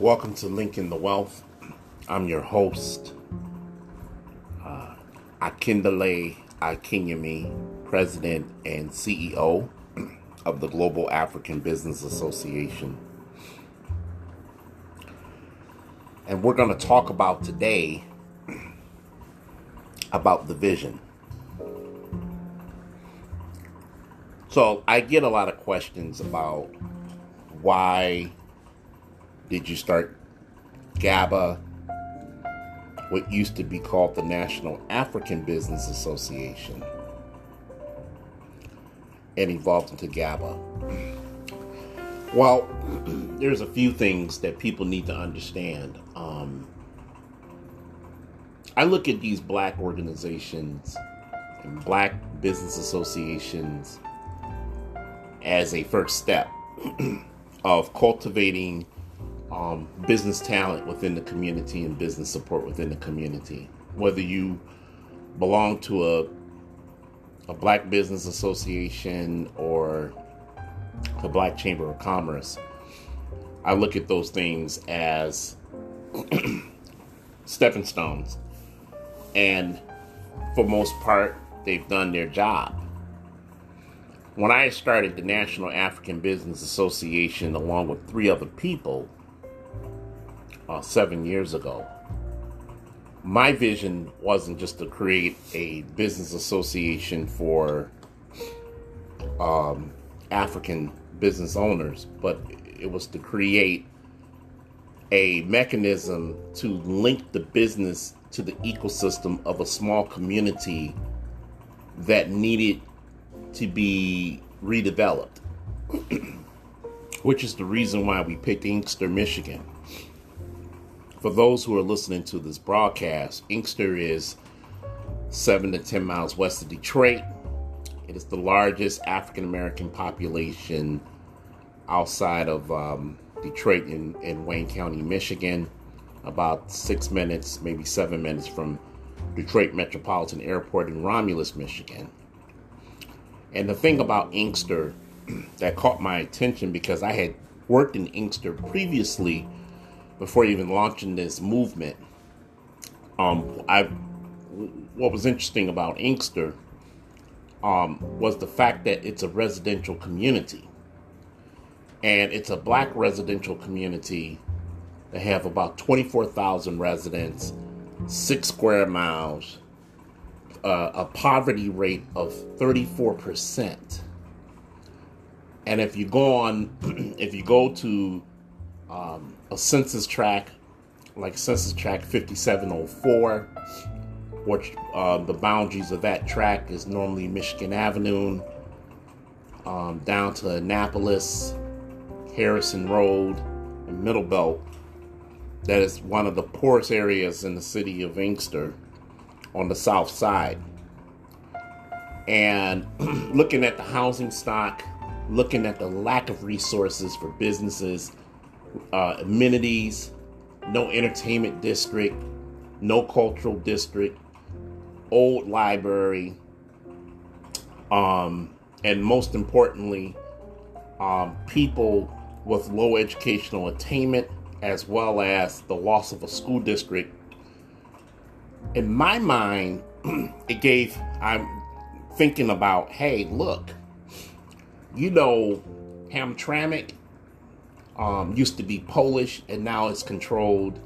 Welcome to Lincoln the Wealth. I'm your host, uh, Akindele Akinyemi, President and CEO of the Global African Business Association. And we're going to talk about today about the vision. So I get a lot of questions about why did you start GABA, what used to be called the National African Business Association, and evolved into GABA? Well, there's a few things that people need to understand. Um, I look at these black organizations and black business associations as a first step of cultivating um, business talent within the community and business support within the community. Whether you belong to a a black business association or the Black Chamber of Commerce, I look at those things as stepping stones. And for most part, they've done their job. When I started the National African Business Association along with three other people uh, seven years ago, my vision wasn't just to create a business association for um, African business owners, but it was to create a mechanism to link the business to the ecosystem of a small community that needed to be redeveloped, which is the reason why we picked Inkster, Michigan. For those who are listening to this broadcast, Inkster is seven to 10 miles west of Detroit. It is the largest African American population outside of um, Detroit in, in Wayne County, Michigan. About six minutes, maybe seven minutes from Detroit Metropolitan Airport in Romulus, Michigan. And the thing about Inkster that caught my attention because I had worked in Inkster previously before even launching this movement. Um, I what was interesting about Inkster um, was the fact that it's a residential community, and it's a black residential community. They have about twenty four thousand residents, six square miles, uh, a poverty rate of 34%. And if you go on, if you go to um, a census tract, like Census Tract 5704, which uh, the boundaries of that tract is normally Michigan Avenue, um, down to Annapolis, Harrison Road, and Middlebelt. That is one of the poorest areas in the city of Inkster on the south side. And looking at the housing stock, looking at the lack of resources for businesses, uh, amenities, no entertainment district, no cultural district, old library, um, and most importantly, um, people with low educational attainment, as well as the loss of a school district. In my mind, it gave, I'm thinking about, hey, look, you know, Hamtramck um, used to be Polish and now it's controlled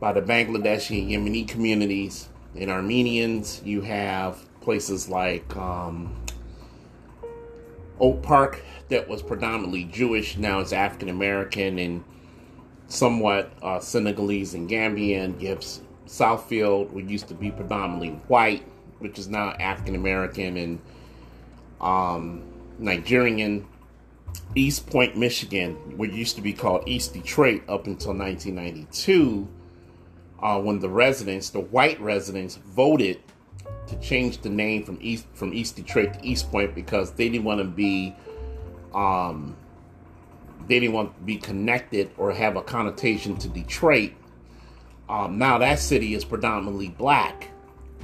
by the Bangladeshi and Yemeni communities. In Armenians, you have places like um, Oak Park that was predominantly Jewish, now it's African American and somewhat uh, Senegalese and Gambian. You have Southfield, which used to be predominantly white, which is now African American and um, Nigerian. Eastpointe, Michigan, what used to be called East Detroit up until 1992, uh, when the residents, the white residents, voted to change the name from East from East Detroit to Eastpointe because they didn't want to be, um, they didn't want to be connected or have a connotation to Detroit. Um, now that city is predominantly black,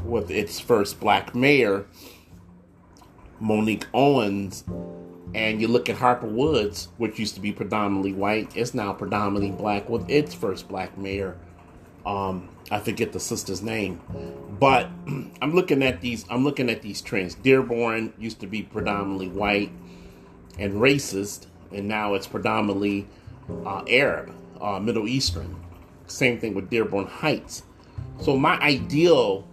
with its first black mayor, Monique Owens, And you look at Harper Woods, which used to be predominantly white, it's now predominantly black with its first black mayor. Um, I forget the sister's name, but I'm looking at these. I'm looking at these trends. Dearborn used to be predominantly white and racist, and now it's predominantly uh, Arab, uh, Middle Eastern. Same thing with Dearborn Heights. So my ideal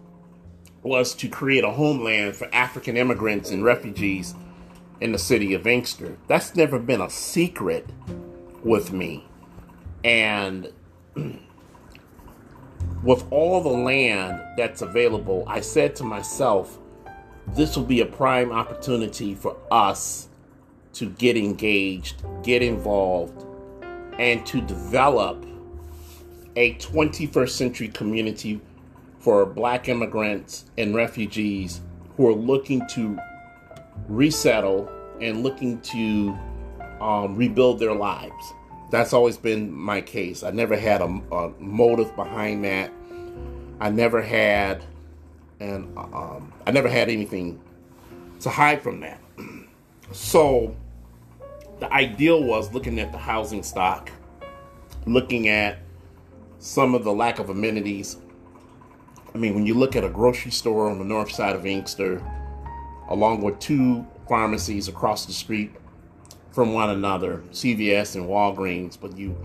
was to create a homeland for African immigrants and refugees in the city of Inkster. That's never been a secret with me. And with all the land that's available, I said to myself, this will be a prime opportunity for us to get engaged, get involved, and to develop a 21st century community for black immigrants and refugees who are looking to resettle and looking to um, rebuild their lives. That's always been my case. I never had a, a motive behind that. I never had, and um, I never had anything to hide from that. So, the ideal was looking at the housing stock, looking at some of the lack of amenities. I mean, when you look at a grocery store on the north side of Inkster, along with two pharmacies across the street from one another, CVS and Walgreens, but you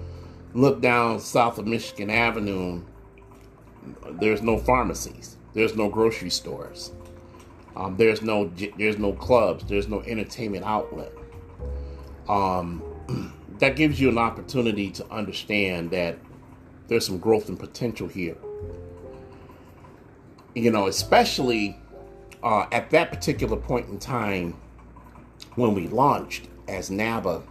look down south of Michigan Avenue, there's no pharmacies, there's no grocery stores, um, there's no there's no clubs, there's no entertainment outlet. Um, that gives you an opportunity to understand that there's some growth and potential here. You know, especially uh, at that particular point in time when we launched as NABA,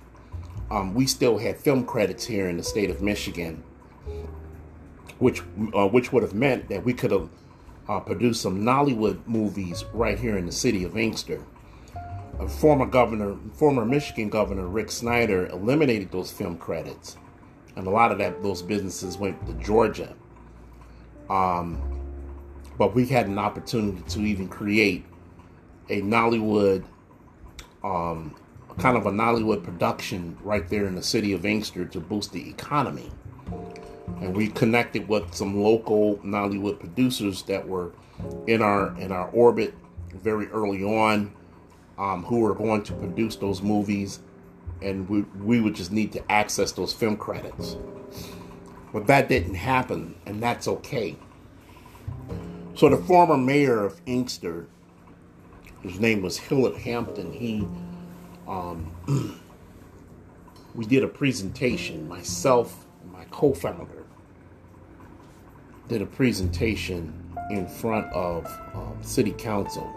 um, we still had film credits here in the state of Michigan, which uh, which would have meant that we could have uh, produced some Nollywood movies right here in the city of Inkster. A former governor, former Michigan governor Rick Snyder, eliminated those film credits, and a lot of that those businesses went to Georgia. Um, but we had an opportunity to even create a Nollywood, um, kind of a Nollywood production right there in the city of Inkster to boost the economy. And we connected with some local Nollywood producers that were in our in our orbit very early on, um, who were going to produce those movies, and we we would just need to access those film credits. But that didn't happen, and that's okay. So the former mayor of Inkster, his name was Hilliard Hampton, he, um, we did a presentation, myself and my co-founder did a presentation in front of um, city council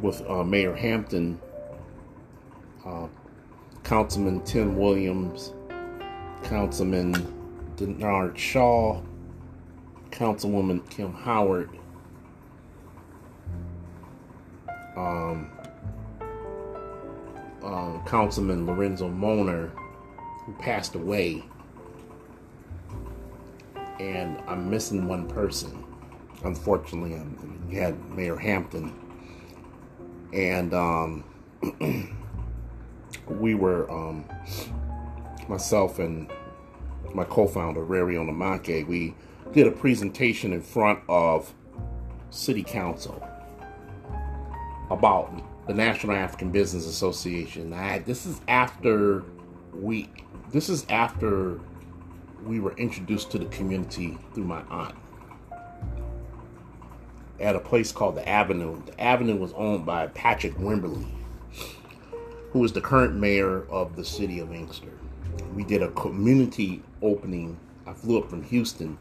with uh, Mayor Hampton, uh, Councilman Tim Williams, Councilman Denard Shaw, Councilwoman Kim Howard, um, uh, Councilman Lorenzo Moner, who passed away, and I'm missing one person. Unfortunately, um, we had Mayor Hampton, and um, we were um, myself and my co-founder Rary Onamake. We did a presentation in front of City Council about the National African Business Association. I, this is after we this is after we were introduced to the community through my aunt at a place called the Avenue. The Avenue was owned by Patrick Wimberly, who is the current mayor of the city of Inkster. We did a community opening. I flew up from Houston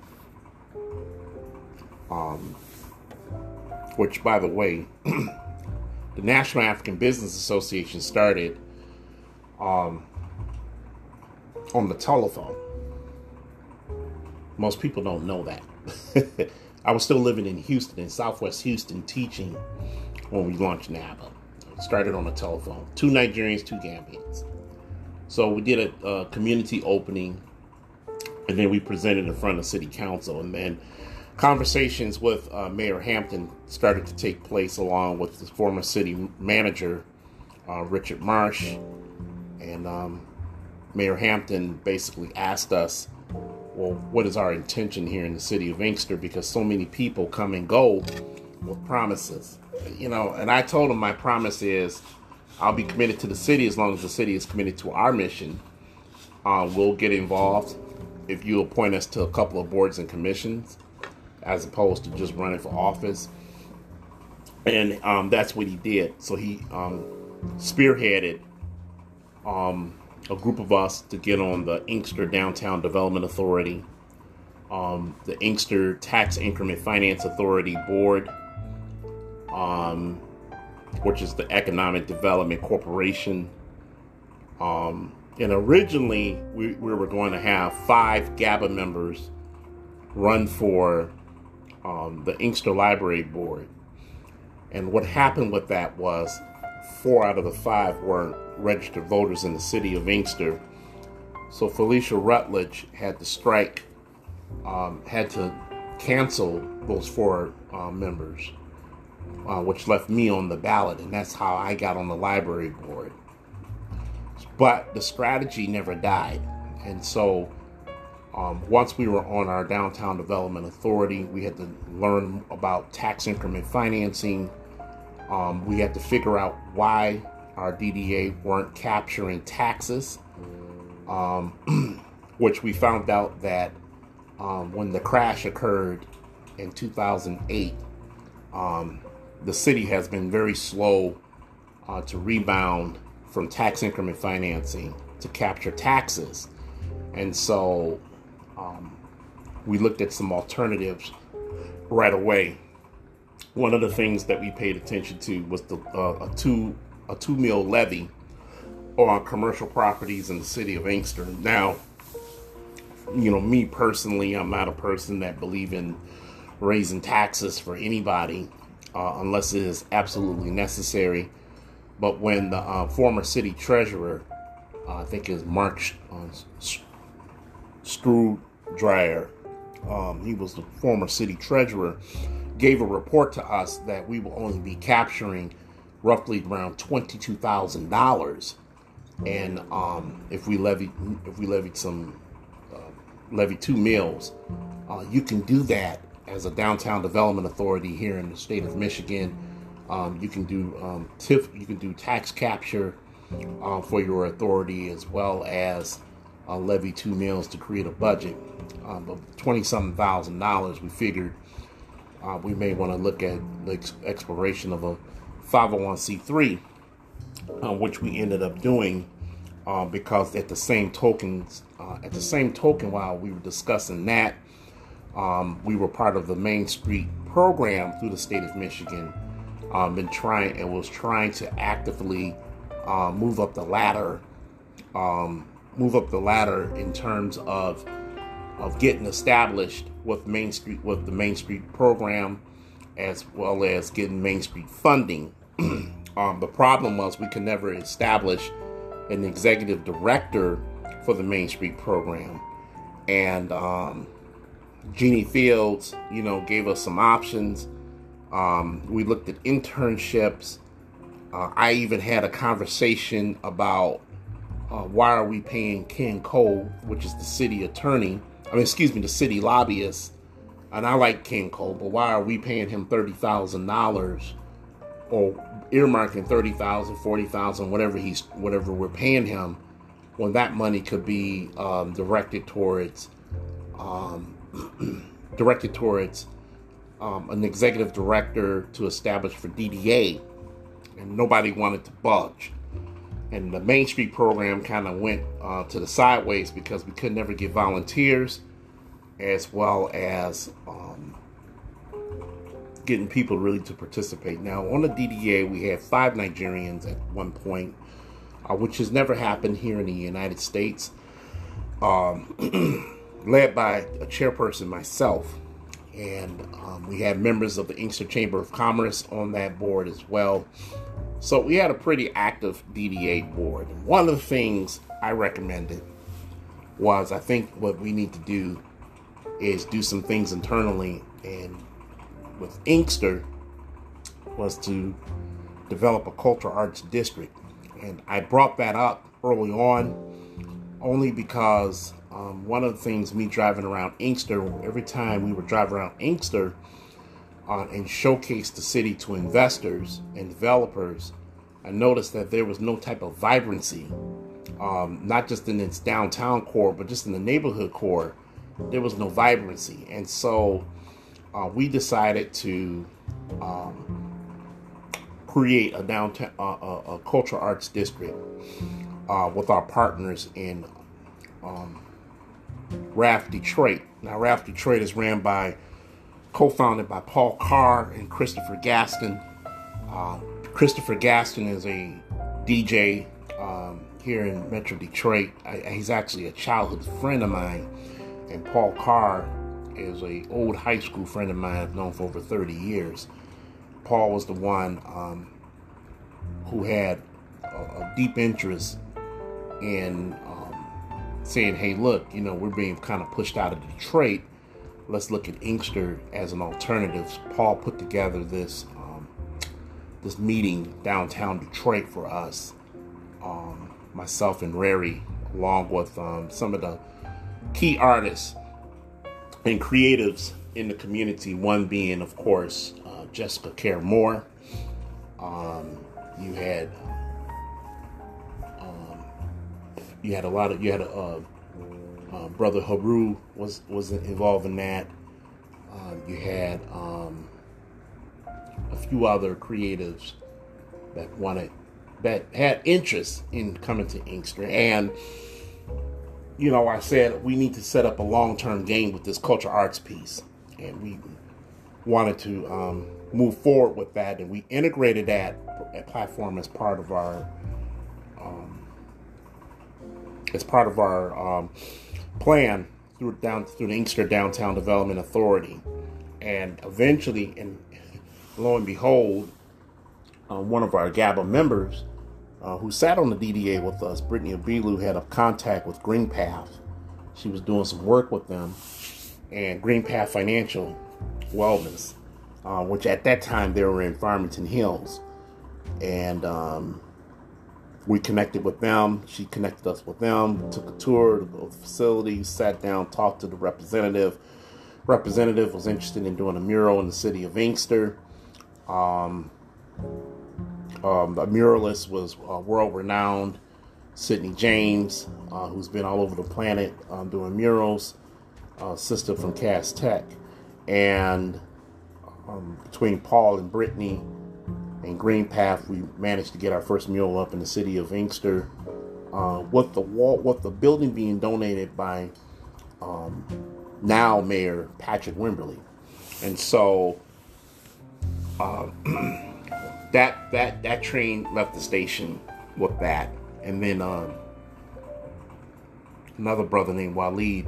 um, which, by the way, the National African Business Association started um, on the telephone. Most people don't know that. I was still living in Houston, in Southwest Houston, teaching when we launched NABA. Started on the telephone. Two Nigerians, two Gambians. So we did a, a community opening, and then we presented in front of City Council, and then conversations with uh, Mayor Hampton started to take place along with the former city manager, uh, Richard Marsh, and um, Mayor Hampton basically asked us, well, what is our intention here in the city of Inkster? Because so many people come and go with promises. You know, and I told him my promise is I'll be committed to the city as long as the city is committed to our mission. Uh, we'll get involved if you appoint us to a couple of boards and commissions as opposed to just running for office. And um, that's what he did. So he um, spearheaded um, a group of us to get on the Inkster Downtown Development Authority, um, the Inkster Tax Increment Finance Authority Board, um, which is the Economic Development Corporation. Um, and originally, we, we were going to have five GABA members run for um, the Inkster Library Board. And what happened with that was four out of the five weren't registered voters in the city of Inkster. So Felicia Rutledge had to strike, um, had to cancel those four uh, members, uh, which left me on the ballot, and that's how I got on the library board. But the strategy never died, and so um, once we were on our downtown development authority, we had to learn about tax increment financing. Um, we had to figure out why our DDA weren't capturing taxes, um, which we found out that um, when the crash occurred in 2008, um, the city has been very slow uh, to rebound from tax increment financing to capture taxes. And so um, we looked at some alternatives right away. One of the things that we paid attention to was the uh, a two a two mil levy on commercial properties in the city of Inkster. Now, you know, me personally, I'm not a person that believe in raising taxes for anybody uh, unless it is absolutely necessary. But when the uh, former city treasurer, uh, I think is Mark Screwdryer, um, he was the former city treasurer, gave a report to us that we will only be capturing roughly around twenty-two thousand dollars, and um, if we levy if we levy some uh, levy two mills, uh, you can do that as a downtown development authority here in the state of Michigan. Um, you can do um, TIF, you can do tax capture uh, for your authority as well as uh, levy two mills to create a budget. Um, of twenty something thousand dollars, we figured uh, we may want to look at the ex- exploration of a 501c3, uh, which we ended up doing uh, because at the same token, uh, at the same token, while we were discussing that, um, we were part of the Main Street program through the state of Michigan, um, and trying and was trying to actively move up the ladder, um, move up the ladder in terms of of getting established with Main Street with the Main Street program as well as getting Main Street funding. um, the problem was we could never establish an executive director for the Main Street program. And um, Jeannie Fields, you know, gave us some options. Um, we looked at internships. Uh, I even had a conversation about uh, why are we paying Ken Cole, which is the city attorney, I mean, excuse me, the city lobbyist, and I like Ken Cole, but why are we paying him thirty thousand dollars or earmarking thirty thousand, forty thousand, whatever he's whatever we're paying him, when that money could be um, directed towards um, directed towards um, an executive director to establish for DDA, and nobody wanted to budge. And the Main Street program kind of went uh, to the sideways because we could never get volunteers as well as um, getting people really to participate. Now, on the DDA, we had five Nigerians at one point, uh, which has never happened here in the United States, um, led by a chairperson, myself. And um, we had members of the Inkster Chamber of Commerce on that board as well. So we had a pretty active DDA board. And One of the things I recommended was I think what we need to do is do some things internally and with Inkster was to develop a cultural arts district. And I brought that up early on only because um, one of the things me driving around Inkster, every time we were driving around Inkster uh, and showcase the city to investors and developers, I noticed that there was no type of vibrancy, um, not just in its downtown core, but just in the neighborhood core. There was no vibrancy. And so uh, we decided to um, create a downtown uh, a, a, cultural arts district uh, with our partners in um, RAF Detroit. Now, RAF Detroit is ran by, co-founded by Paul Carr and Christopher Gaston. Uh, Christopher Gaston is a DJ um, here in Metro Detroit. I, he's actually a childhood friend of mine, and Paul Carr is a old high school friend of mine I've known for over 30 years. Paul was the one um, who had a, a, deep interest in um, saying, hey, look, you know, we're being kind of pushed out of Detroit. Let's look at Inkster as an alternative. Paul put together this um, this meeting downtown Detroit for us, um, myself and Rary, along with um, some of the key artists and creatives in the community. One being, of course, uh, Jessica Care Moore. Um, you had um, you had a lot of you had a uh, uh, brother Haru was was involved in that. Um, you had um, a few other creatives that wanted that had interest in coming to Inkster and you know, I said we need to set up a long term game with this culture arts piece. And we wanted to um, move forward with that. And we integrated that, platform as part of our. Um, as part of our plan through down through the Inkster Downtown Development Authority, and eventually, and lo and behold, uh, one of our GABA members uh, who sat on the DDA with us, Brittany Abilu, had a contact with GreenPath. She was doing some work with them, and GreenPath Financial Wellness, uh, which at that time they were in Farmington Hills, and um, we connected with them. She connected us with them. Took a tour of the facility, sat down, talked to the representative. Representative was interested in doing a mural in the city of Inkster. Um, um, the muralist was uh, world renowned Sydney James, uh, who's been all over the planet um, doing murals, uh, sister from Cass Tech. And um, between Paul and Brittany and GreenPath, we managed to get our first mural up in the city of Inkster. Uh, with the wall, with the building being donated by um, now Mayor Patrick Wimberly, and so uh, that that that train left the station with that, and then um, another brother named Waleed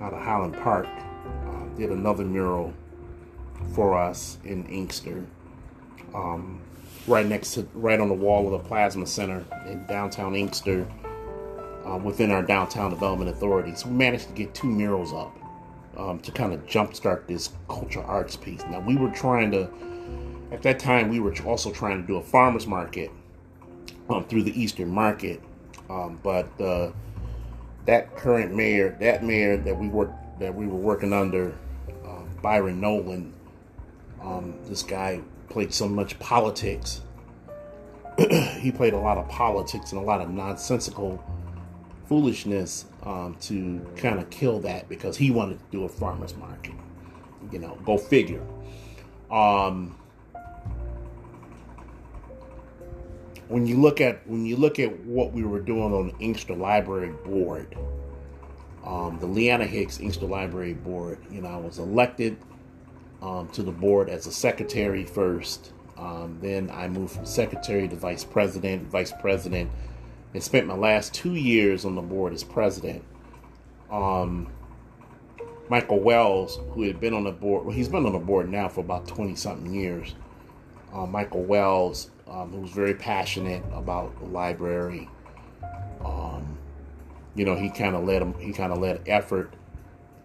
out of Highland Park uh, did another mural for us in Inkster, um, right next to right on the wall of the Plasma Center in downtown Inkster. Uh, within our downtown development authority, so we managed to get two murals up um, to kind of jumpstart this cultural arts piece. Now we were trying to at that time, we were also trying to do a farmers market um, through the Eastern Market, um, but uh, that current mayor, that mayor that we worked that we were working under, uh, Byron Nolan, um, this guy played so much politics. he played a lot of politics and a lot of nonsensical foolishness um, to kind of kill that because he wanted to do a farmers market. You know, go figure. Um, when you look at when you look at what we were doing on the Inkster Library Board, um, the Leanna Hicks Inkster Library Board, you know, I was elected um, to the board as a secretary first. Um, then I moved from secretary to vice president, vice president, and spent my last two years on the board as president. Um, Michael Wells, who had been on the board, well, he's been on the board now for about 20 something years. Uh, Michael Wells um, who was very passionate about the library. Um, you know, he kind of led him. He kind of led effort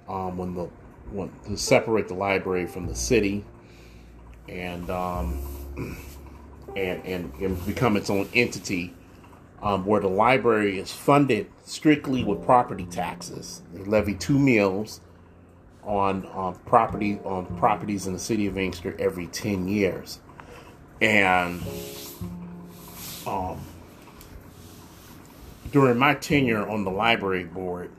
um, when the when to separate the library from the city, and um, and, and, become its own entity um, where the library is funded strictly with property taxes. They levy two mills on property on properties in the city of Inkster every ten years, and um, during my tenure on the library board,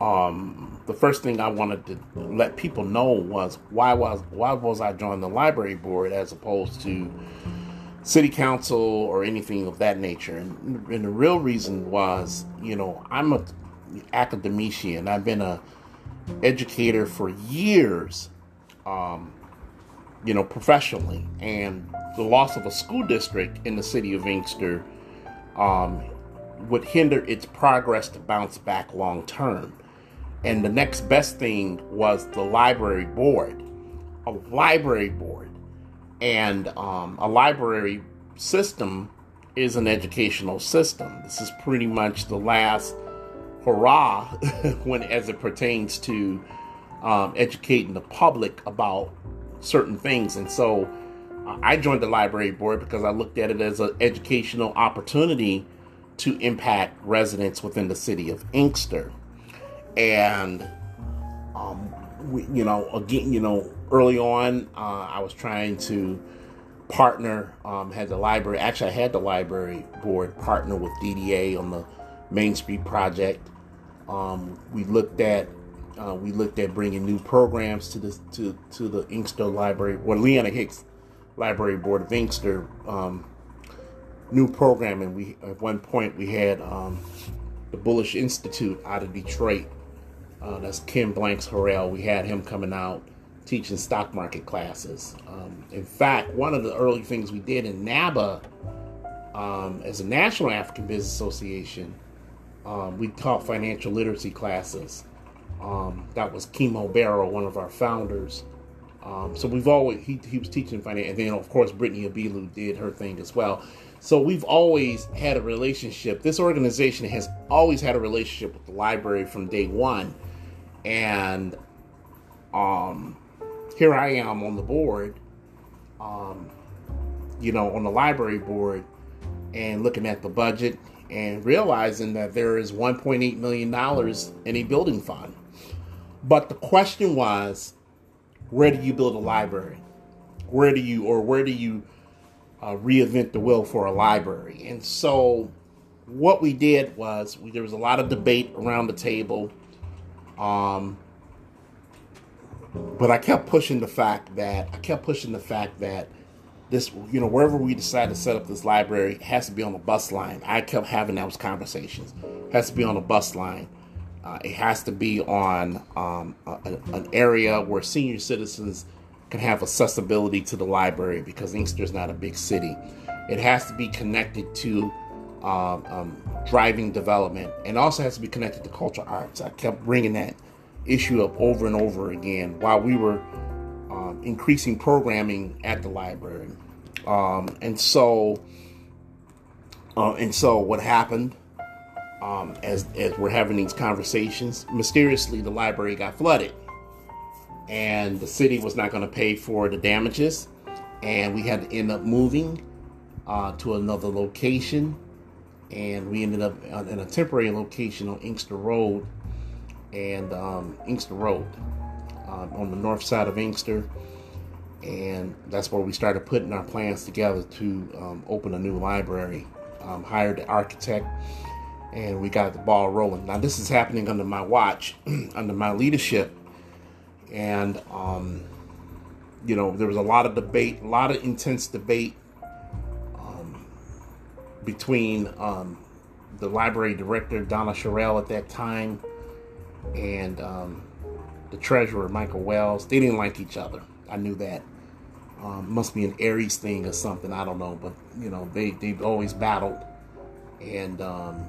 um, the first thing I wanted to let people know was why was why was I joining the library board as opposed to city council or anything of that nature. And, and the real reason was, you know, I'm a academician. I've been a educator for years, um, you know, professionally, and the loss of a school district in the city of Inkster um, would hinder its progress to bounce back long term. And the next best thing was the library board, a library board and um, a library system is an educational system. This is pretty much the last hurrah when, as it pertains to um, educating the public about certain things. And so, uh, I joined the library board because I looked at it as an educational opportunity to impact residents within the city of Inkster. And um, we, you know, again, you know, early on, uh, I was trying to partner, um, had the library, actually, I had the library board partner with DDA on the Main Street project. Um, we looked at uh, we looked at bringing new programs to the to to the Inkster Library or Leanna Hicks Library Board of Inkster. Um, new programming. We at one point we had um, the Bullish Institute out of Detroit uh, that's Ken Blanks Harrell. We had him coming out teaching stock market classes. Um, in fact, one of the early things we did in NABA um, as a National African Business Association, um, we taught financial literacy classes. Um, that was Kimo Barrow, one of our founders. Um, so we've always he, he was teaching finance, and then of course Brittany Abilu did her thing as well. So we've always had a relationship. This organization has always had a relationship with the library from day one and um, here I am on the board, um, you know, on the library board, and looking at the budget and realizing that there is 1.8 million dollars in a building fund. But the question was, where do you build a library? Where do you, or where do you uh, reinvent the wheel for a library? And so, what we did was we, there was a lot of debate around the table um, but I kept pushing the fact that I kept pushing the fact that this, you know, wherever we decide to set up this library has to be on a bus line. I kept having those conversations. It has to be on a bus line. Uh, it has to be on um, a, an area where senior citizens can have accessibility to the library because Inkster is not a big city. It has to be connected to um, um, driving development, and also has to be connected to cultural arts. I kept bringing that issue up over and over again while we were um, increasing programming at the library. Um, and so, uh, and so, what happened um, as as we're having these conversations? Mysteriously, the library got flooded, and the city was not going to pay for the damages, and we had to end up moving uh, to another location and we ended up in a temporary location on Inkster Road and um, Inkster Road um, on the north side of Inkster. And that's where we started putting our plans together to um, open a new library. Um, hired the architect, and we got the ball rolling. Now this is happening under my watch, under my leadership, and um, you know there was a lot of debate, a lot of intense debate between um, the library director Donna Sherrill at that time and um, the treasurer Michael Wells. They didn't like each other. I knew that. Um, must be an Aries thing or something. I don't know, but you know they they've always battled, and um,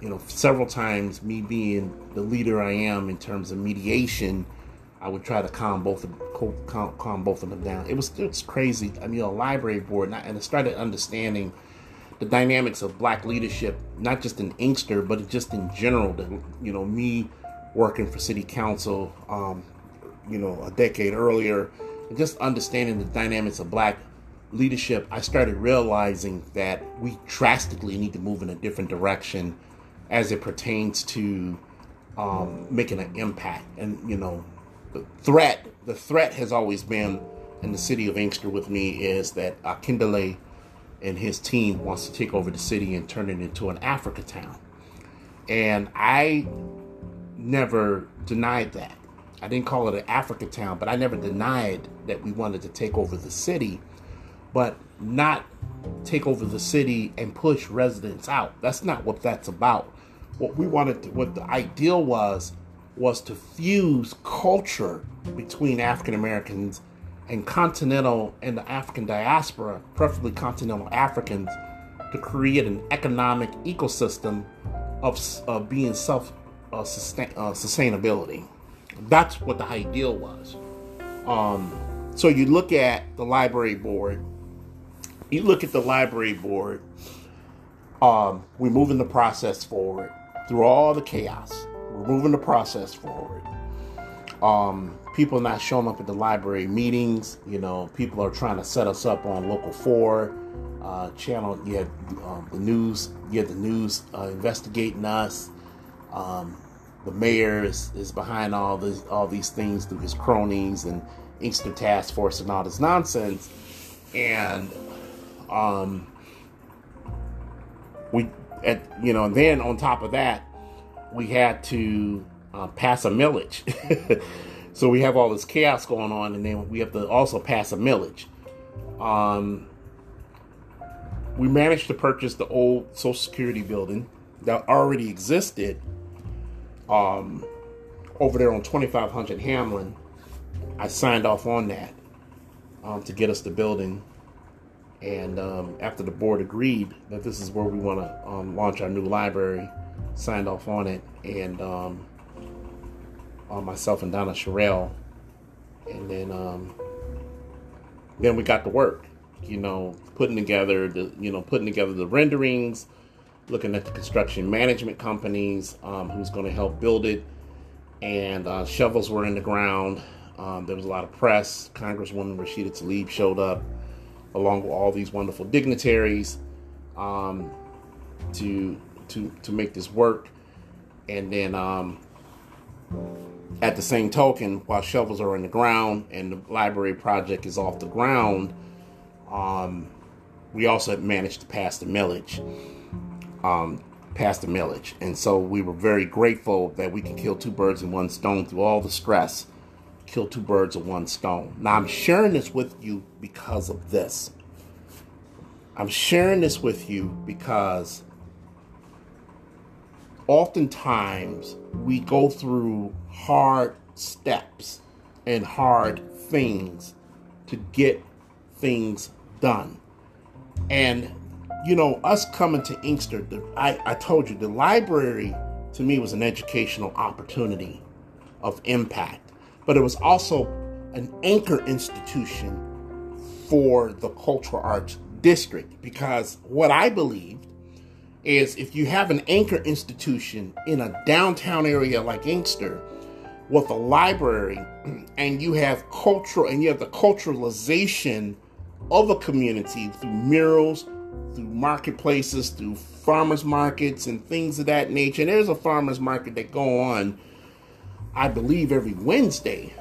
you know several times me being the leader I am in terms of mediation. I would try to calm both of, calm, calm both of them down. It was it's crazy. I mean, a library board, and I, and I started understanding the dynamics of black leadership, not just in Inkster, but just in general. That you know, me working for city council, um, you know, a decade earlier, and just understanding the dynamics of black leadership, I started realizing that we drastically need to move in a different direction as it pertains to um, making an impact. And you know, the threat, the threat has always been in the city of Inkster with me is that Akindele and his team wants to take over the city and turn it into an Africa town. And I never denied that. I didn't call it an Africa town, but I never denied that we wanted to take over the city, but not take over the city and push residents out. That's not what that's about. What we wanted, to, what the ideal was, was to fuse culture between African Americans and continental and the African diaspora, preferably continental Africans, to create an economic ecosystem of, of being self uh, sustain, uh, sustainability. That's what the ideal was. Um, so you look at the library board. You look at the library board. Um, we're moving the process forward through all the chaos. We're moving the process forward. Um, people not showing up at the library meetings. You know, people are trying to set us up on local four uh, channel. You had um, the news. You had the news uh, investigating us. Um, the mayor is, is behind all this, all these things through his cronies and Inkster Task Force and all this nonsense. And um, we, at, you know, and then on top of that, we had to uh, pass a millage. so we have all this chaos going on, and then we have to also pass a millage. Um, we managed to purchase the old Social Security building that already existed um, over there on 2500 Hamlin. I signed off on that um, to get us the building. And um, after the board agreed that this is where we want to um, launch our new library, signed off on it, and um, uh, myself and Donna Sherrill, and then um, then we got to work. You know, putting together the you know putting together the renderings, looking at the construction management companies um, who's going to help build it, and uh, shovels were in the ground. Um, there was a lot of press. Congresswoman Rashida Tlaib showed up along with all these wonderful dignitaries um, to to to make this work. And then um, at the same token, while shovels are in the ground and the library project is off the ground, um, we also managed to pass the millage. Um, pass the millage. And so we were very grateful that we could kill two birds in one stone through all the stress. Kill two birds with one stone. Now I'm sharing this with you because of this. I'm sharing this with you because oftentimes we go through hard steps and hard things to get things done. And, you know, us coming to Inkster, the, I, I told you, the library to me was an educational opportunity of impact, but it was also an anchor institution for the cultural arts district because what I believed is if you have an anchor institution in a downtown area like Inkster with a library and you have cultural and you have the culturalization of a community through murals, through marketplaces, through farmers markets and things of that nature. And there's a farmers market that go on, I believe, every Wednesday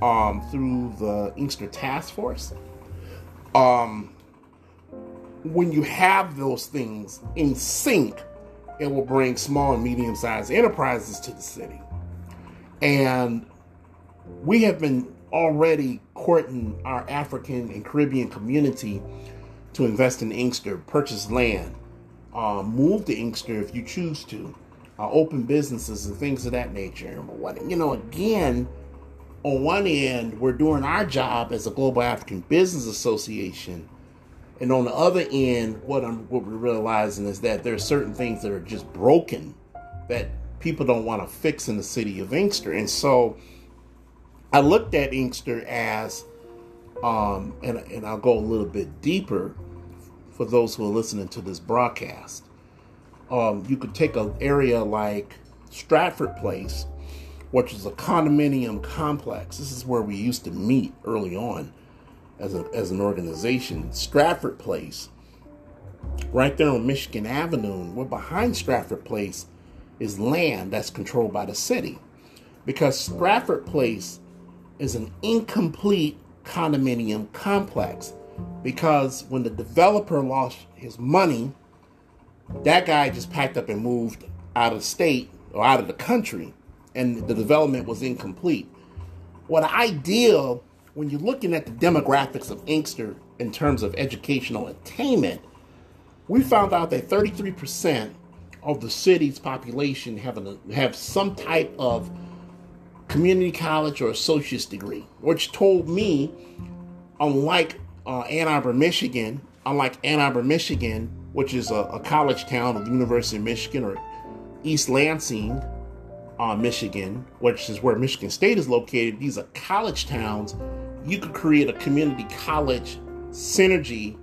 um, through the Inkster Task Force. Um, when you have those things in sync, it will bring small and medium sized enterprises to the city. And we have been already courting our African and Caribbean community to invest in Inkster, purchase land, uh, move to Inkster if you choose to, uh, open businesses and things of that nature. You know, again, on one end, we're doing our job as a Global African Business Association and on the other end, what I'm what we're realizing is that there are certain things that are just broken that people don't want to fix in the city of Inkster. And so I looked at Inkster as um, and, and I'll go a little bit deeper for those who are listening to this broadcast. Um, you could take an area like Stratford Place, which is a condominium complex. This is where we used to meet early on as, a, as an organization. Stratford Place, right there on Michigan Avenue, we're behind Stratford Place is land that's controlled by the city. Because Stratford Place is an incomplete condominium complex. Because when the developer lost his money, that guy just packed up and moved out of state or out of the country, and the development was incomplete. What ideal when you're looking at the demographics of Inkster in terms of educational attainment, we found out that 33% of the city's population have, an, have some type of community college or associate's degree, which told me, unlike uh, Ann Arbor, Michigan, unlike Ann Arbor, Michigan, which is a, a college town of the University of Michigan, or East Lansing, uh, Michigan, which is where Michigan State is located, these are college towns. You could create a community college synergy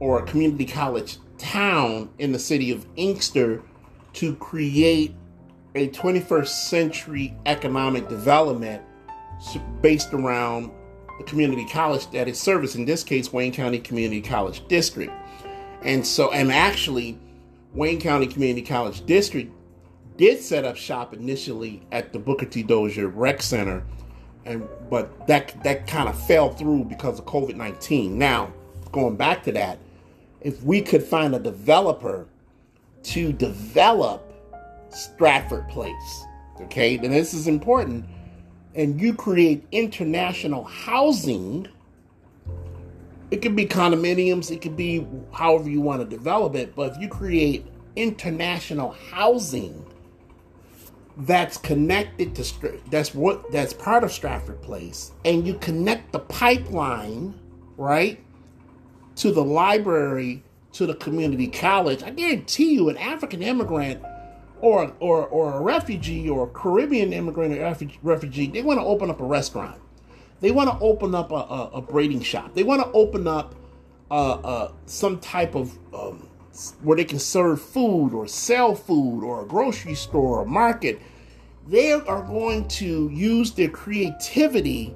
or a community college town in the city of Inkster to create a 21st century economic development based around the community college that it serves, in this case, Wayne County Community College District. And so, and actually, Wayne County Community College District did set up shop initially at the Booker T. Dozier Rec Center, and but that that kind of fell through because of COVID nineteen. Now, going back to that, if we could find a developer to develop Stratford Place, okay, then this is important, and you create international housing. It could be condominiums, it could be however you want to develop it, but if you create international housing that's connected to that's what that's part of Stratford Place, and you connect the pipeline, right, to the library, to the community college. I guarantee you, an African immigrant or or or a refugee or a Caribbean immigrant or refugee, they want to open up a restaurant. They want to open up a, a, a, braiding shop. They want to open up uh, uh, some type of um, where they can serve food or sell food or a grocery store or market, they are going to use their creativity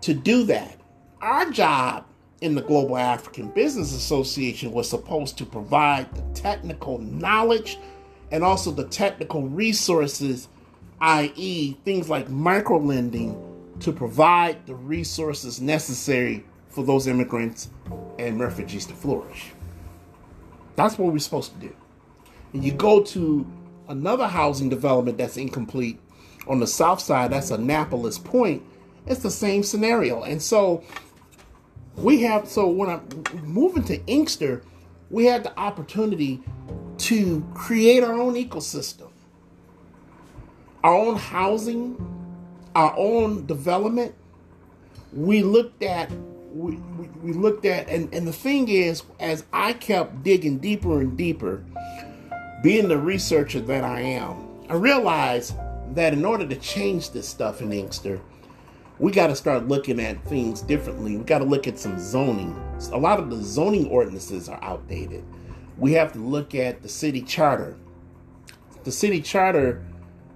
to do that. Our job in the Global African Business Association was supposed to provide the technical knowledge and also the technical resources, i.e., things like microlending, to provide the resources necessary for those immigrants and refugees to flourish. That's what we're supposed to do. And you go to another housing development that's incomplete on the south side, that's Annapolis Point, it's the same scenario. And so we have, so when I'm moving to Inkster, we had the opportunity to create our own ecosystem, our own housing, our own development. We looked at we, we, looked at, and, and the thing is, as I kept digging deeper and deeper, being the researcher that I am, I realized that in order to change this stuff in Inkster, we got to start looking at things differently. We got to look at some zoning. A lot of the zoning ordinances are outdated. We have to look at the city charter. The city charter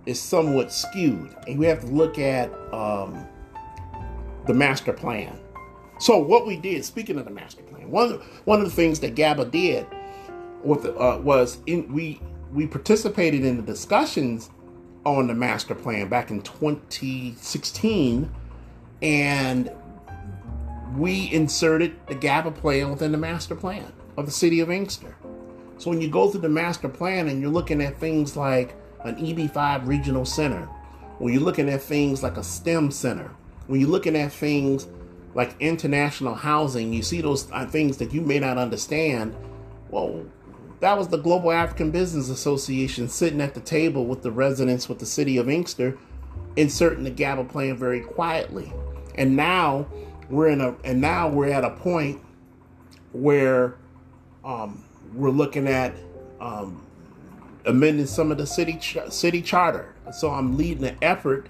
is somewhat skewed, and we have to look at um, the master plan. So what we did, speaking of the master plan, one of the, one of the things that GABA did with uh, was in, we we participated in the discussions on the master plan back in 2016, and we inserted the GABA plan within the master plan of the city of Inkster. So when you go through the master plan and you're looking at things like an EB5 regional center, when you're looking at things like a STEM center, when you're looking at things like international housing, you see those uh, things that you may not understand. Well, that was the Global African Business Association sitting at the table with the residents with the city of Inkster, inserting the GABA plan very quietly. And now we're in a and now we're at a point where um, we're looking at um, amending some of the city ch- city charter. So I'm leading an effort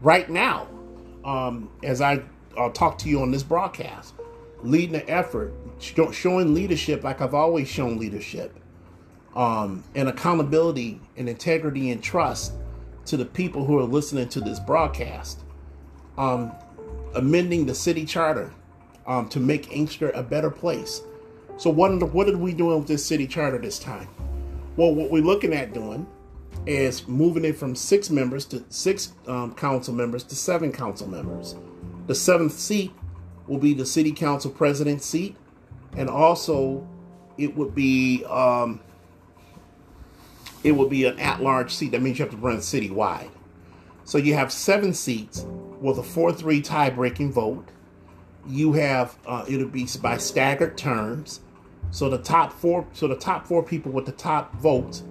right now um, as I I'll talk to you on this broadcast. Leading the effort, showing leadership like I've always shown leadership, um, and accountability and integrity and trust to the people who are listening to this broadcast. Um, amending the city charter, um, to make Inkster a better place. So what what are we doing with this city charter this time? Well, what we're looking at doing is moving it from six members to six um, council members to seven council members. The seventh seat will be the city council president seat, and also it would be um, it would be an at-large seat. That means you have to run citywide. So you have seven seats with a four-three tie-breaking vote. You have uh, it'll be by staggered terms. So the top four, so the top four people with the top votes,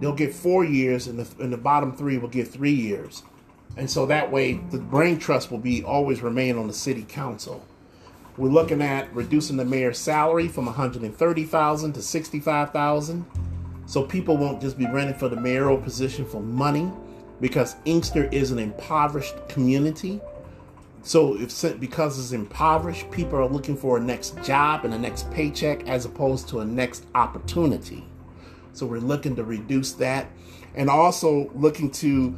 they'll get four years, and the and the bottom three will get three years. And so that way, the brain trust will be always remain on the city council. We're looking at reducing the mayor's salary from 130,000 to 65,000. So people won't just be running for the mayoral position for money because Inkster is an impoverished community. So if because it's impoverished, people are looking for a next job and a next paycheck as opposed to a next opportunity. So we're looking to reduce that and also looking to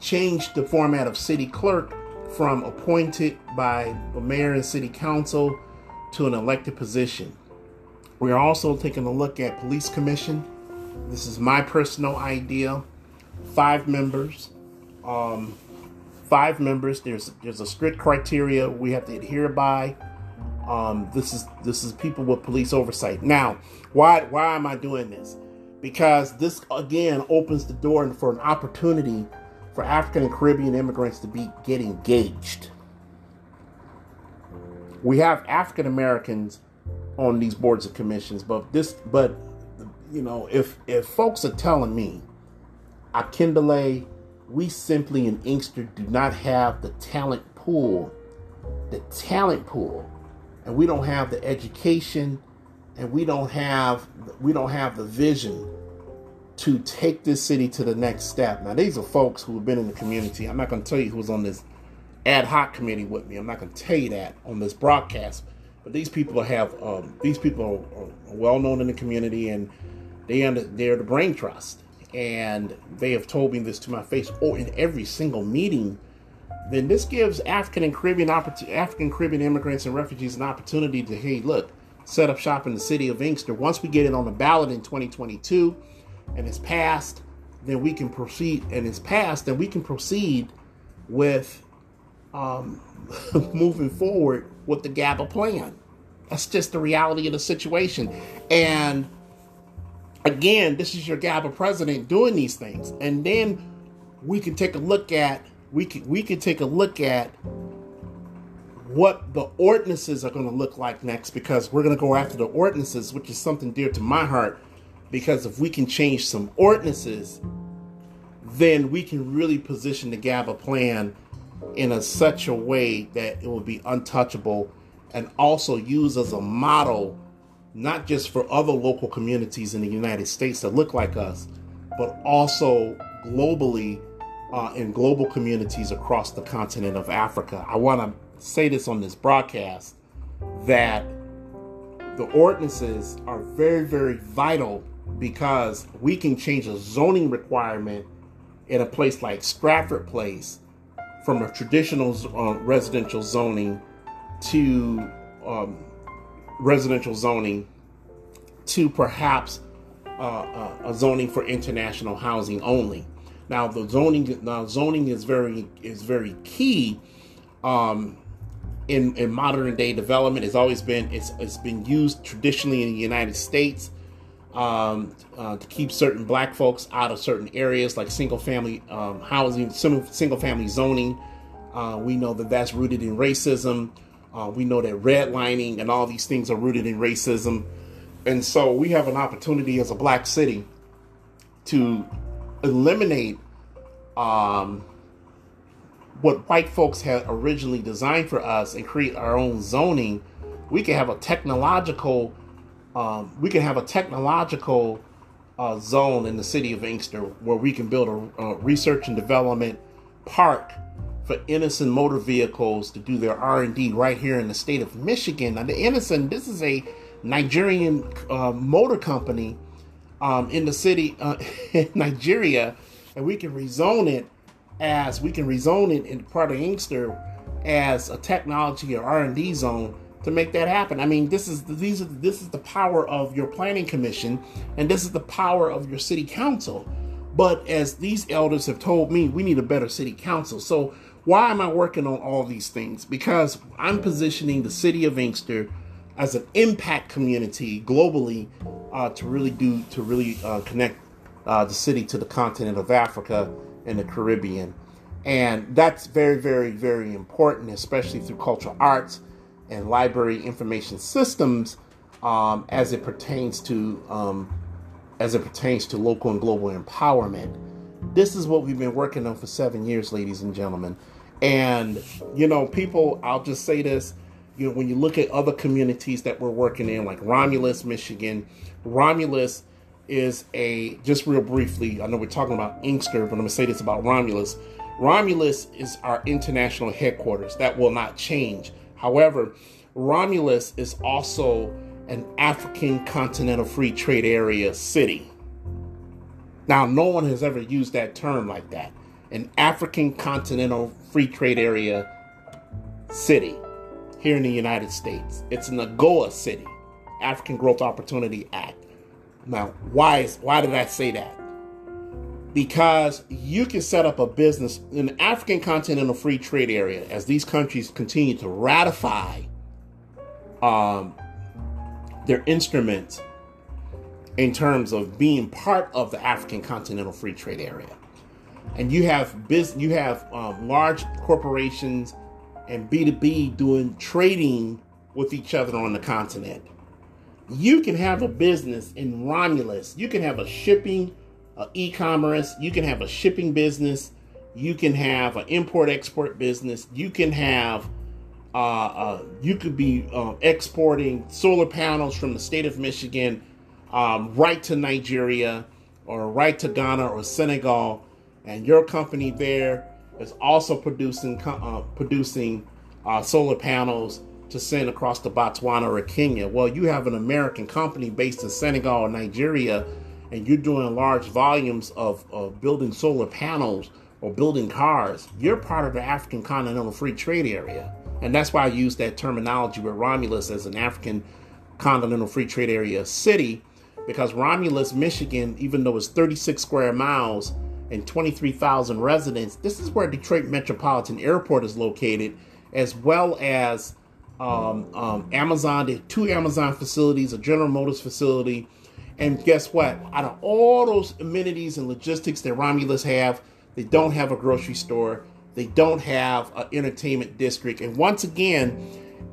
change the format of city clerk from appointed by the mayor and city council to an elected position. We are also taking a look at police commission. This is my personal idea. Five members. Um, five members. There's there's a strict criteria we have to adhere by. Um, this is this is people with police oversight. Now, why why am I doing this? Because this again opens the door for an opportunity for African and Caribbean immigrants to be get engaged. We have African Americans on these boards of commissions, but this but you know, if if folks are telling me Akindele, we simply in Inkster do not have the talent pool, the talent pool, and we don't have the education, and we don't have we don't have the vision to take this city to the next step. Now, these are folks who have been in the community. I'm not going to tell you who's on this ad hoc committee with me. I'm not going to tell you that on this broadcast. But these people have um, these people are, are, well known in the community, and they under, they're the brain trust, and they have told me this to my face, or in every single meeting. Then this gives African and Caribbean African Caribbean immigrants and refugees an opportunity to hey, look, set up shop in the city of Inkster. Once we get it on the ballot in 2022 and it's passed, then we can proceed, and it's passed, then we can proceed with um, moving forward with the GABA plan. That's just the reality of the situation. And again, this is your GABA president doing these things. And then we can take a look at we can we can take a look at what the ordinances are going to look like next because we're going to go after the ordinances, which is something dear to my heart because if we can change some ordinances, then we can really position the GABA plan in a such a way that it will be untouchable and also used as a model not just for other local communities in the United States that look like us, but also globally uh, in global communities across the continent of Africa. I want to say this on this broadcast that the ordinances are very, very vital because we can change a zoning requirement in a place like Stratford Place from a traditional uh, residential zoning to um, residential zoning to perhaps uh, uh, a zoning for international housing only. Now the zoning now zoning is very is very key um, in in modern day development. It's always been it's it's been used traditionally in the United States um, uh, to keep certain black folks out of certain areas like single family um, housing, single family zoning. Uh, we know that that's rooted in racism. Uh, we know that redlining and all these things are rooted in racism. And so we have an opportunity as a black city to eliminate um, what white folks had originally designed for us and create our own zoning. We can have a technological um, we can have a technological uh, zone in the city of Inkster where we can build a, a, research and development park for Innoson Motor Vehicles to do their R&D right here in the state of Michigan. Now, the Innoson, this is a Nigerian uh, motor company um, in the city uh, in Nigeria, and we can rezone it as we can rezone it in part of Inkster as a technology or R&D zone to make that happen. I mean, this is these are this is the power of your planning commission, and this is the power of your city council. But as these elders have told me, we need a better city council. So why am I working on all these things? Because I'm positioning the city of Inkster as an impact community globally uh, to really do to really uh, connect uh, the city to the continent of Africa and the Caribbean, and that's very, very, very important, especially through cultural arts and library information systems um, as it pertains to um, as it pertains to local and global empowerment. This is what we've been working on for seven years, ladies and gentlemen. And you know, people, I'll just say this. You know, when you look at other communities that we're working in, like Romulus, Michigan, Romulus is a just real briefly. I know we're talking about Inkster, but I'm gonna say this about Romulus. Romulus is our international headquarters. That will not change. However, Romulus is also an African Continental Free Trade Area city. Now, no one has ever used that term like that. An African Continental Free Trade Area city here in the United States. It's an AGOA city, African Growth Opportunity Act. Now, why is why did I say that? Because you can set up a business in the African Continental Free Trade Area as these countries continue to ratify um, their instruments in terms of being part of the African Continental Free Trade Area. And you have business, you have um, large corporations and B2B doing trading with each other on the continent. You can have a business in Romulus. You can have a shipping, uh, e-commerce. You can have a shipping business. You can have an import-export business. You can have uh, uh, you could be um, exporting solar panels from the state of Michigan um, right to Nigeria or right to Ghana or Senegal, and your company there is also producing uh, producing uh, solar panels to send across to Botswana or Kenya. Well, you have an American company based in Senegal or Nigeria, and you're doing large volumes of, of building solar panels or building cars. You're part of the African Continental Free Trade Area. And that's why I use that terminology with Romulus as an African Continental Free Trade Area city, because Romulus, Michigan, even though it's 36 square miles and 23,000 residents, this is where Detroit Metropolitan Airport is located, as well as um, um, Amazon, two Amazon facilities, a General Motors facility. And guess what? Out of all those amenities and logistics that Romulus have, they don't have a grocery store. They don't have an entertainment district. And once again,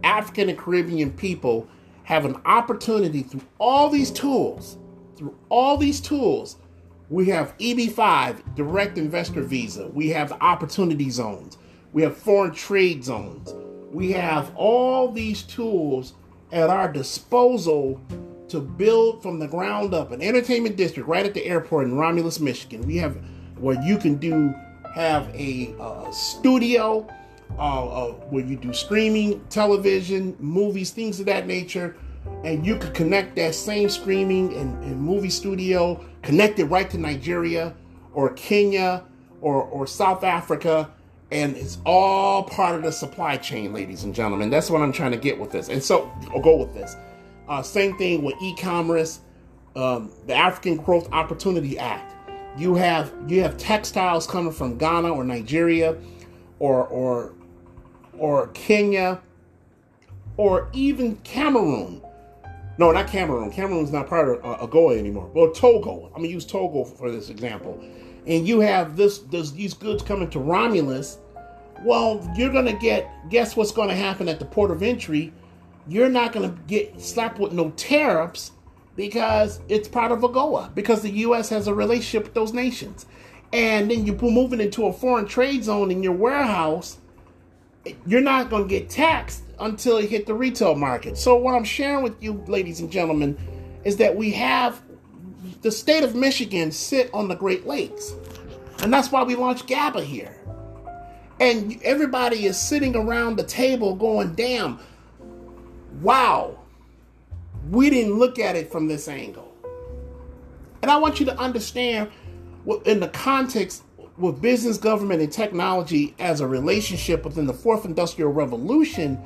African and Caribbean people have an opportunity through all these tools, through all these tools. We have EB5, direct investor visa. We have opportunity zones. We have foreign trade zones. We have all these tools at our disposal to build from the ground up an entertainment district right at the airport in Romulus, Michigan. We have where you can do have a studio uh, uh, where you do streaming, television, movies, things of that nature, and you could connect that same streaming and, and movie studio, connect it right to Nigeria or Kenya or, or South Africa and it's all part of the supply chain, ladies and gentlemen. That's what I'm trying to get with this. And so, I'll go with this. Uh, same thing with e-commerce, um, the African Growth Opportunity Act. You have you have textiles coming from Ghana or Nigeria, or or or Kenya, or even Cameroon. No, not Cameroon. Cameroon's not part of uh, AGOA anymore. Well, Togo. I'm gonna use Togo for this example and you have this, this these goods coming to Romulus, well, you're gonna get guess what's gonna happen at the port of entry? You're not gonna get slapped with no tariffs because it's part of AGOA, because the US has a relationship with those nations. And then you're moving into a foreign trade zone in your warehouse, you're not gonna get taxed until you hit the retail market. So what I'm sharing with you, ladies and gentlemen, is that we have the state of Michigan sit on the Great Lakes. And that's why we launched GABA here. And everybody is sitting around the table going, damn, wow, we didn't look at it from this angle. And I want you to understand in the context with business, government, and technology as a relationship within the fourth industrial revolution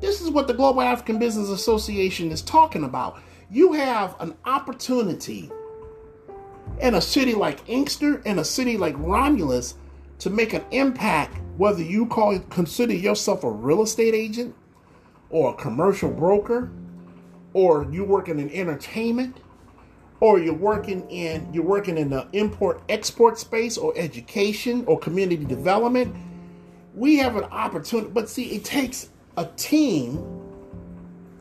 This is what the Global African Business Association is talking about. You have an opportunity in a city like Inkster, in a city like Romulus, to make an impact, whether you call consider yourself a real estate agent or a commercial broker, or you working in entertainment, or you're working in you're working in the import export space or education or community development. We have an opportunity, but see, it takes a team,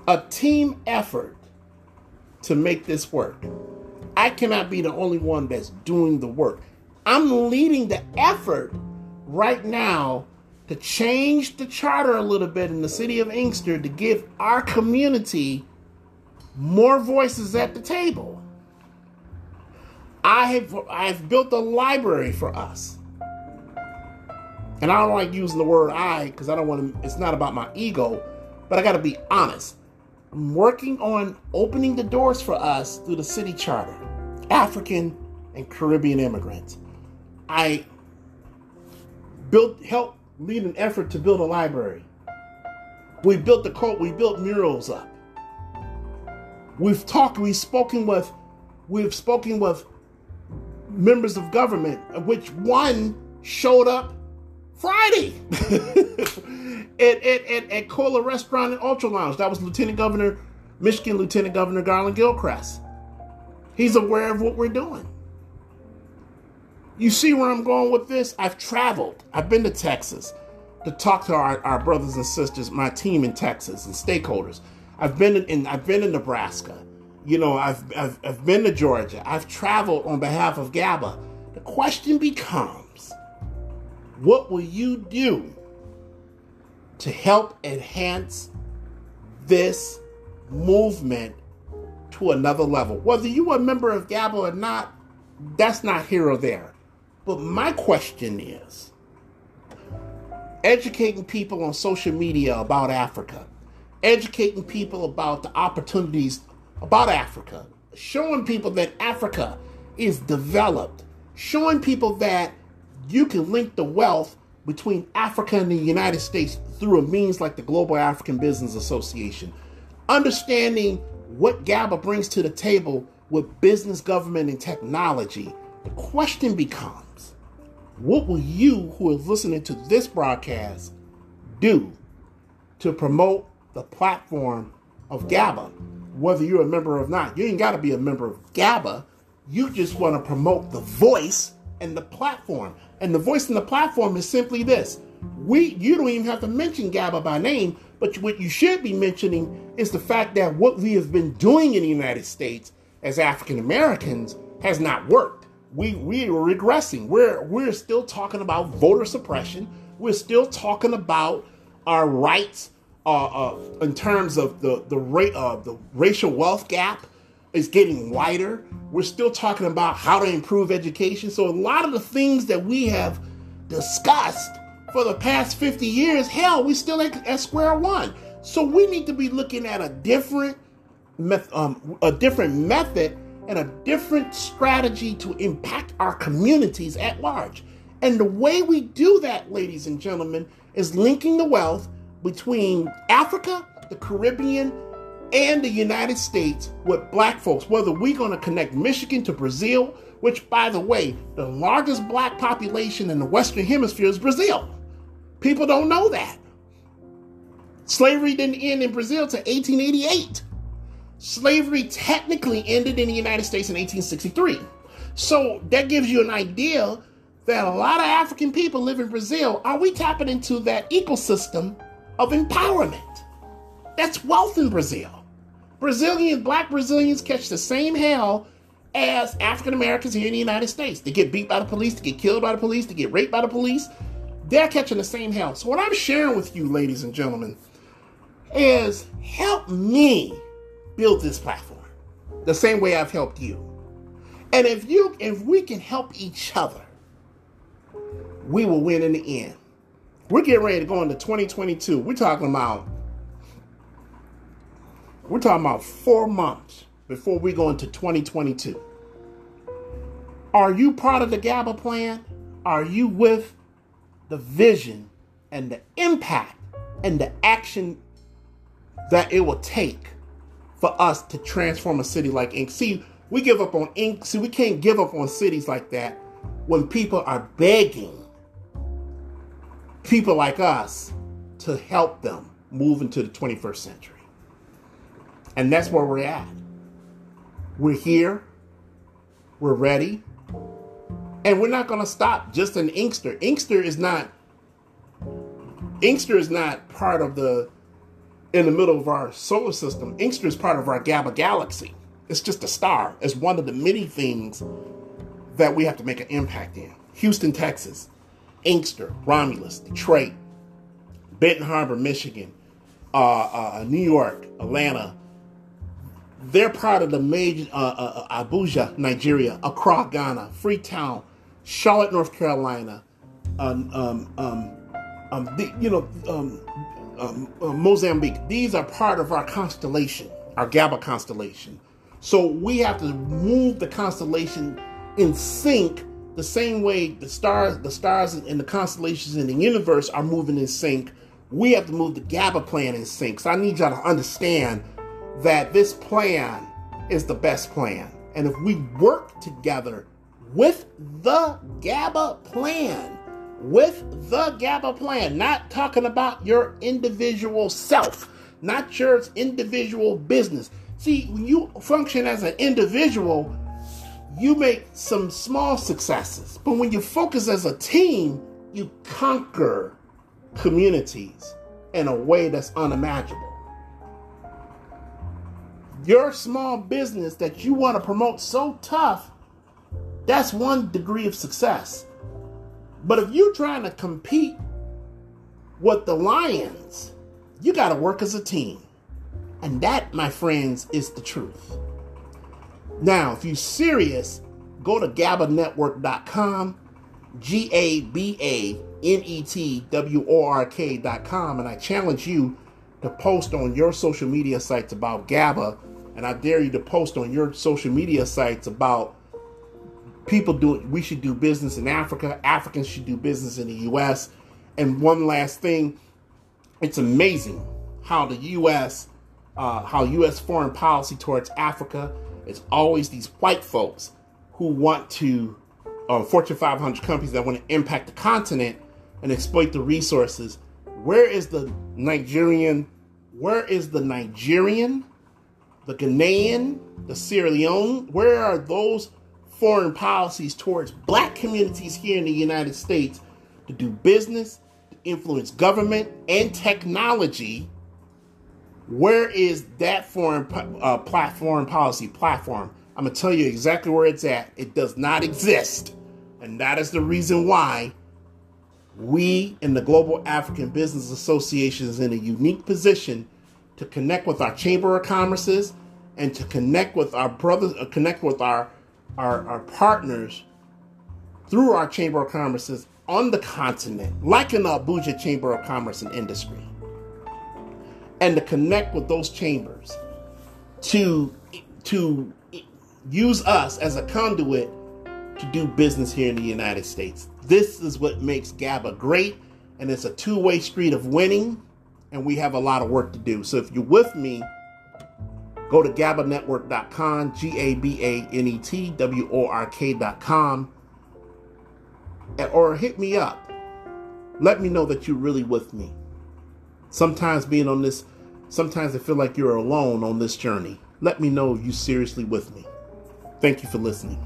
a team effort to make this work. I cannot be the only one that's doing the work. I'm leading the effort right now to change the charter a little bit in the city of Inkster to give our community more voices at the table. I have I've built a library for us. And I don't like using the word I because I don't want to it's not about my ego, but I got to be honest. I'm working on opening the doors for us through the city charter. African and Caribbean immigrants. I built helped lead an effort to build a library. We built the court, we built murals up. We've talked, we've spoken with we've spoken with members of government, of which one showed up Friday at, at, at, at Cola Restaurant and Ultra Lounge. That was Lieutenant Governor, Michigan Lieutenant Governor Garlin Gilchrist. He's aware of what we're doing. You see where I'm going with this? I've traveled. I've been to Texas to talk to our, our brothers and sisters, my team in Texas and stakeholders. I've been in I've been in Nebraska. You know, I've, I've, I've been to Georgia. I've traveled on behalf of GABA. The question becomes, what will you do to help enhance this movement to another level. Whether you are a member of GABA or not, that's not here or there. But my question is educating people on social media about Africa, educating people about the opportunities about Africa, showing people that Africa is developed, showing people that you can link the wealth between Africa and the United States through a means like the Global African Business Association. Understanding what GABA brings to the table with business, government, and technology, the question becomes what will you, who are listening to this broadcast, do to promote the platform of GABA? Whether you're a member or not, you ain't got to be a member of GABA. You just want to promote the voice and the platform. And the voice and the platform is simply this. We you don't even have to mention GABA by name, but what you should be mentioning is the fact that what we have been doing in the United States as African Americans has not worked. We we are regressing. We're we're still talking about voter suppression. We're still talking about our rights uh, uh, in terms of the the rate uh, the racial wealth gap is getting wider. We're still talking about how to improve education. So a lot of the things that we have discussed for the past 50 years, hell, we still at, at square one. So we need to be looking at a different, um, a different method and a different strategy to impact our communities at large. And the way we do that, ladies and gentlemen, is linking the wealth between Africa, the Caribbean, and the United States with black folks. Whether we're going to connect Michigan to Brazil, which, by the way, the largest black population in the Western Hemisphere is Brazil. People don't know that. Slavery didn't end in Brazil till 1888. Slavery technically ended in the United States in 1863. So that gives you an idea that a lot of African people live in Brazil. Are we tapping into that ecosystem of empowerment? That's wealth in Brazil. Brazilians, black Brazilians catch the same hell as African Americans here in the United States. They get beat by the police, they get killed by the police, they get raped by the police, they're catching the same hell. So, what I'm sharing with you, ladies and gentlemen, is help me build this platform the same way I've helped you. And if you if we can help each other, we will win in the end. We're getting ready to go into 2022. We're talking about we're talking about 4 months before we go into 2022. Are you part of the GABA plan? Are you with the vision and the impact and the action that it will take for us to transform a city like Ink. See, we give up on Ink. See, we can't give up on cities like that when people are begging people like us to help them move into the 21st century. And that's where we're at. We're here. We're ready. And we're not going to stop just an Inkster. Inkster is not Inkster is not part of the in the middle of our solar system. Inkster is part of our GABA galaxy. It's just a star. It's one of the many things that we have to make an impact in. Houston, Texas, Inkster, Romulus, Detroit, Benton Harbor, Michigan, uh, uh, New York, Atlanta. They're part of the major uh, uh, uh Abuja, Nigeria, Accra, Ghana, Freetown, Charlotte, North Carolina, um, um, um, um the, you know, um, Um, uh, Mozambique. These are part of our constellation, our GABA constellation. So we have to move the constellation in sync the same way the stars, the stars and the constellations in the universe are moving in sync. We have to move the GABA plan in sync. So I need y'all to understand that this plan is the best plan. And if we work together with the GABA plan, with the GABA plan, not talking about your individual self, not your individual business. See, when you function as an individual, you make some small successes, but when you focus as a team, you conquer communities in a way that's unimaginable. Your small business that you want to promote so tough, that's one degree of success. But if you're trying to compete with the Lions, you got to work as a team. And that, my friends, is the truth. Now, if you're serious, go to GABANetwork.com, G A B A N E T W O R K.com, and I challenge you to post on your social media sites about GABA, and I dare you to post on your social media sites about people doing, we should do business in Africa, Africans should do business in the U.S. And one last thing, it's amazing how the U.S., uh, how U.S. foreign policy towards Africa is always these white folks who want to, um, Fortune 500 companies that want to impact the continent and exploit the resources. Where is the Nigerian? Where is the Nigerian, the Ghanaian, the Sierra Leone? Where are those foreign policies towards black communities here in the United States to do business, to influence government and technology where is that foreign uh, platform policy platform? I'm going to tell you exactly where it's at. It does not exist. And that is the reason why we in the Global African Business Association is in a unique position to connect with our Chamber of Commerces and to connect with our brothers, uh, connect with our, our, our partners through our Chamber of Commerces on the continent, like in the Abuja Chamber of Commerce and Industry and to connect with those chambers to to use us as a conduit to do business here in the United States. This is what makes GABA great, and it's a two-way street of winning, and we have a lot of work to do. So if you're with me, go to GABANetwork.com, G-A-B-A-N-E-T-W-O-R-K.com, or hit me up. Let me know that you're really with me. Sometimes being on this Sometimes I feel like you're alone on this journey. Let me know you're seriously with me. Thank you for listening.